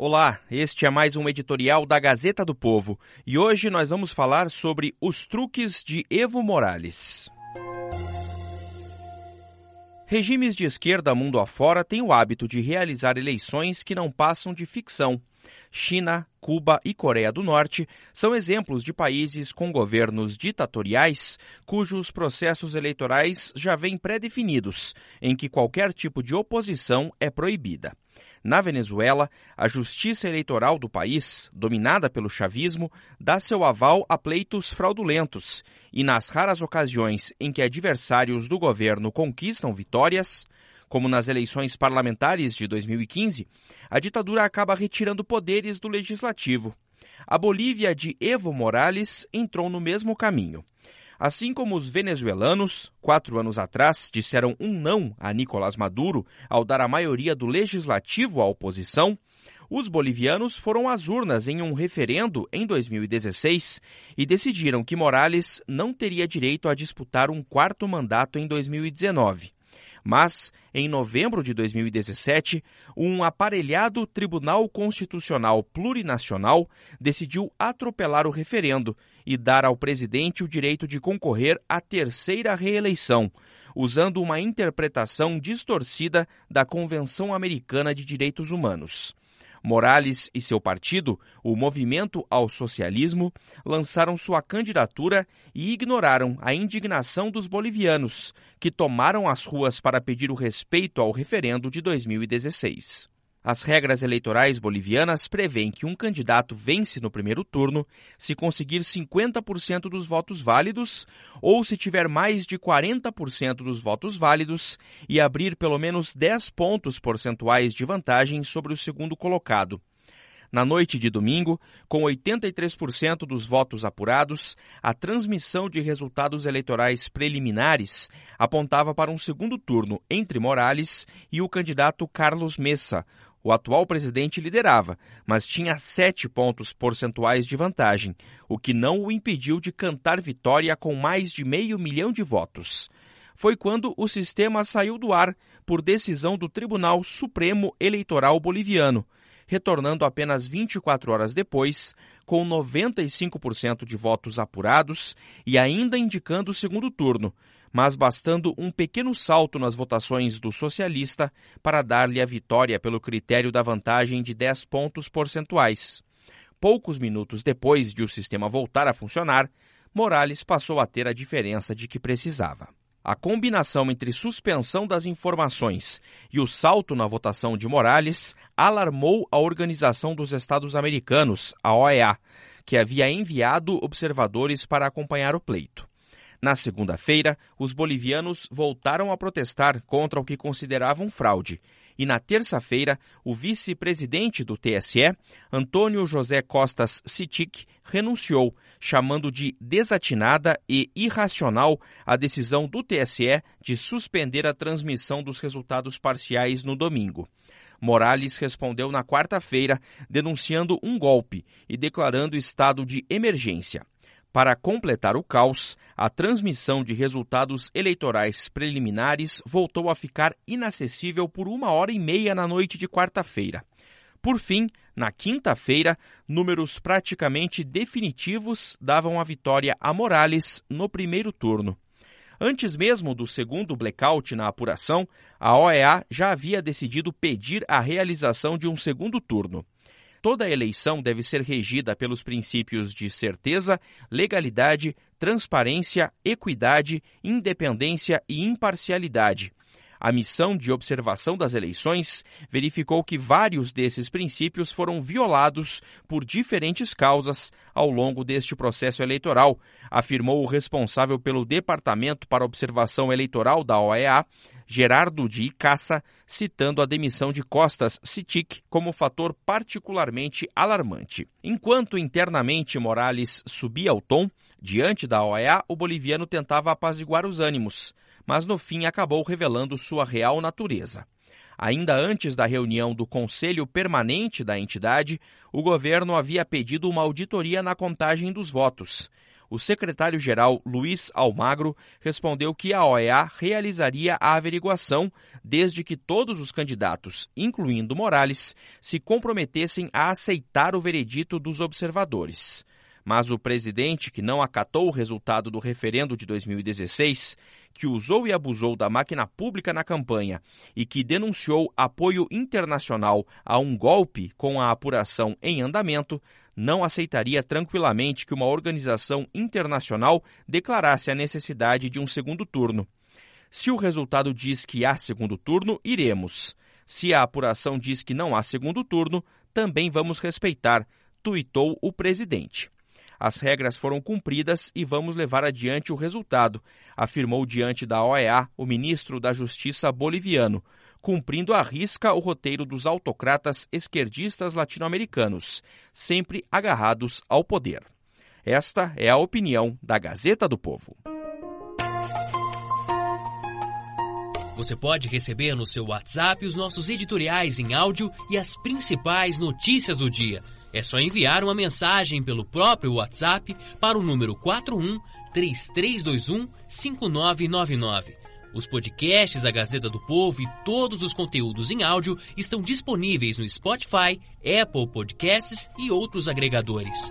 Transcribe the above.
Olá, este é mais um editorial da Gazeta do Povo e hoje nós vamos falar sobre os truques de Evo Morales. Regimes de esquerda mundo afora têm o hábito de realizar eleições que não passam de ficção. China, Cuba e Coreia do Norte são exemplos de países com governos ditatoriais cujos processos eleitorais já vêm pré-definidos, em que qualquer tipo de oposição é proibida. Na Venezuela, a justiça eleitoral do país, dominada pelo chavismo, dá seu aval a pleitos fraudulentos e, nas raras ocasiões em que adversários do governo conquistam vitórias, como nas eleições parlamentares de 2015, a ditadura acaba retirando poderes do legislativo. A Bolívia de Evo Morales entrou no mesmo caminho. Assim como os venezuelanos, quatro anos atrás, disseram um não a Nicolás Maduro ao dar a maioria do legislativo à oposição, os bolivianos foram às urnas em um referendo em 2016 e decidiram que Morales não teria direito a disputar um quarto mandato em 2019. Mas, em novembro de 2017, um aparelhado Tribunal Constitucional Plurinacional decidiu atropelar o referendo e dar ao presidente o direito de concorrer à terceira reeleição, usando uma interpretação distorcida da Convenção Americana de Direitos Humanos. Morales e seu partido, o Movimento ao Socialismo, lançaram sua candidatura e ignoraram a indignação dos bolivianos, que tomaram as ruas para pedir o respeito ao referendo de 2016. As regras eleitorais bolivianas prevêem que um candidato vence no primeiro turno se conseguir 50% dos votos válidos ou se tiver mais de 40% dos votos válidos e abrir pelo menos 10 pontos percentuais de vantagem sobre o segundo colocado. Na noite de domingo, com 83% dos votos apurados, a transmissão de resultados eleitorais preliminares apontava para um segundo turno entre Morales e o candidato Carlos Messa, o atual presidente liderava, mas tinha sete pontos percentuais de vantagem, o que não o impediu de cantar vitória com mais de meio milhão de votos. Foi quando o sistema saiu do ar por decisão do Tribunal Supremo Eleitoral Boliviano, retornando apenas 24 horas depois, com 95% de votos apurados e ainda indicando o segundo turno, mas bastando um pequeno salto nas votações do socialista para dar-lhe a vitória pelo critério da vantagem de 10 pontos percentuais. Poucos minutos depois de o sistema voltar a funcionar, Morales passou a ter a diferença de que precisava. A combinação entre suspensão das informações e o salto na votação de Morales alarmou a Organização dos Estados Americanos, a OEA, que havia enviado observadores para acompanhar o pleito. Na segunda-feira, os bolivianos voltaram a protestar contra o que consideravam fraude. E na terça-feira, o vice-presidente do TSE, Antônio José Costas Citic, renunciou, chamando de desatinada e irracional a decisão do TSE de suspender a transmissão dos resultados parciais no domingo. Morales respondeu na quarta-feira, denunciando um golpe e declarando estado de emergência. Para completar o caos, a transmissão de resultados eleitorais preliminares voltou a ficar inacessível por uma hora e meia na noite de quarta-feira. Por fim, na quinta-feira, números praticamente definitivos davam a vitória a Morales no primeiro turno. Antes mesmo do segundo blackout na apuração, a OEA já havia decidido pedir a realização de um segundo turno. Toda eleição deve ser regida pelos princípios de certeza, legalidade, transparência, equidade, independência e imparcialidade. A missão de observação das eleições verificou que vários desses princípios foram violados por diferentes causas ao longo deste processo eleitoral, afirmou o responsável pelo Departamento para Observação Eleitoral da OEA, Gerardo de Icaça, citando a demissão de Costas Citic como fator particularmente alarmante. Enquanto internamente Morales subia o tom, diante da OEA, o boliviano tentava apaziguar os ânimos mas no fim acabou revelando sua real natureza. Ainda antes da reunião do Conselho Permanente da entidade, o governo havia pedido uma auditoria na contagem dos votos. O secretário-geral Luiz Almagro respondeu que a OEA realizaria a averiguação desde que todos os candidatos, incluindo Morales, se comprometessem a aceitar o veredito dos observadores. Mas o presidente, que não acatou o resultado do referendo de 2016, que usou e abusou da máquina pública na campanha e que denunciou apoio internacional a um golpe com a apuração em andamento, não aceitaria tranquilamente que uma organização internacional declarasse a necessidade de um segundo turno. Se o resultado diz que há segundo turno, iremos. Se a apuração diz que não há segundo turno, também vamos respeitar, tuitou o presidente. As regras foram cumpridas e vamos levar adiante o resultado, afirmou diante da OEA o ministro da Justiça boliviano, cumprindo à risca o roteiro dos autocratas esquerdistas latino-americanos, sempre agarrados ao poder. Esta é a opinião da Gazeta do Povo. Você pode receber no seu WhatsApp os nossos editoriais em áudio e as principais notícias do dia. É só enviar uma mensagem pelo próprio WhatsApp para o número 41 3321 5999. Os podcasts da Gazeta do Povo e todos os conteúdos em áudio estão disponíveis no Spotify, Apple Podcasts e outros agregadores.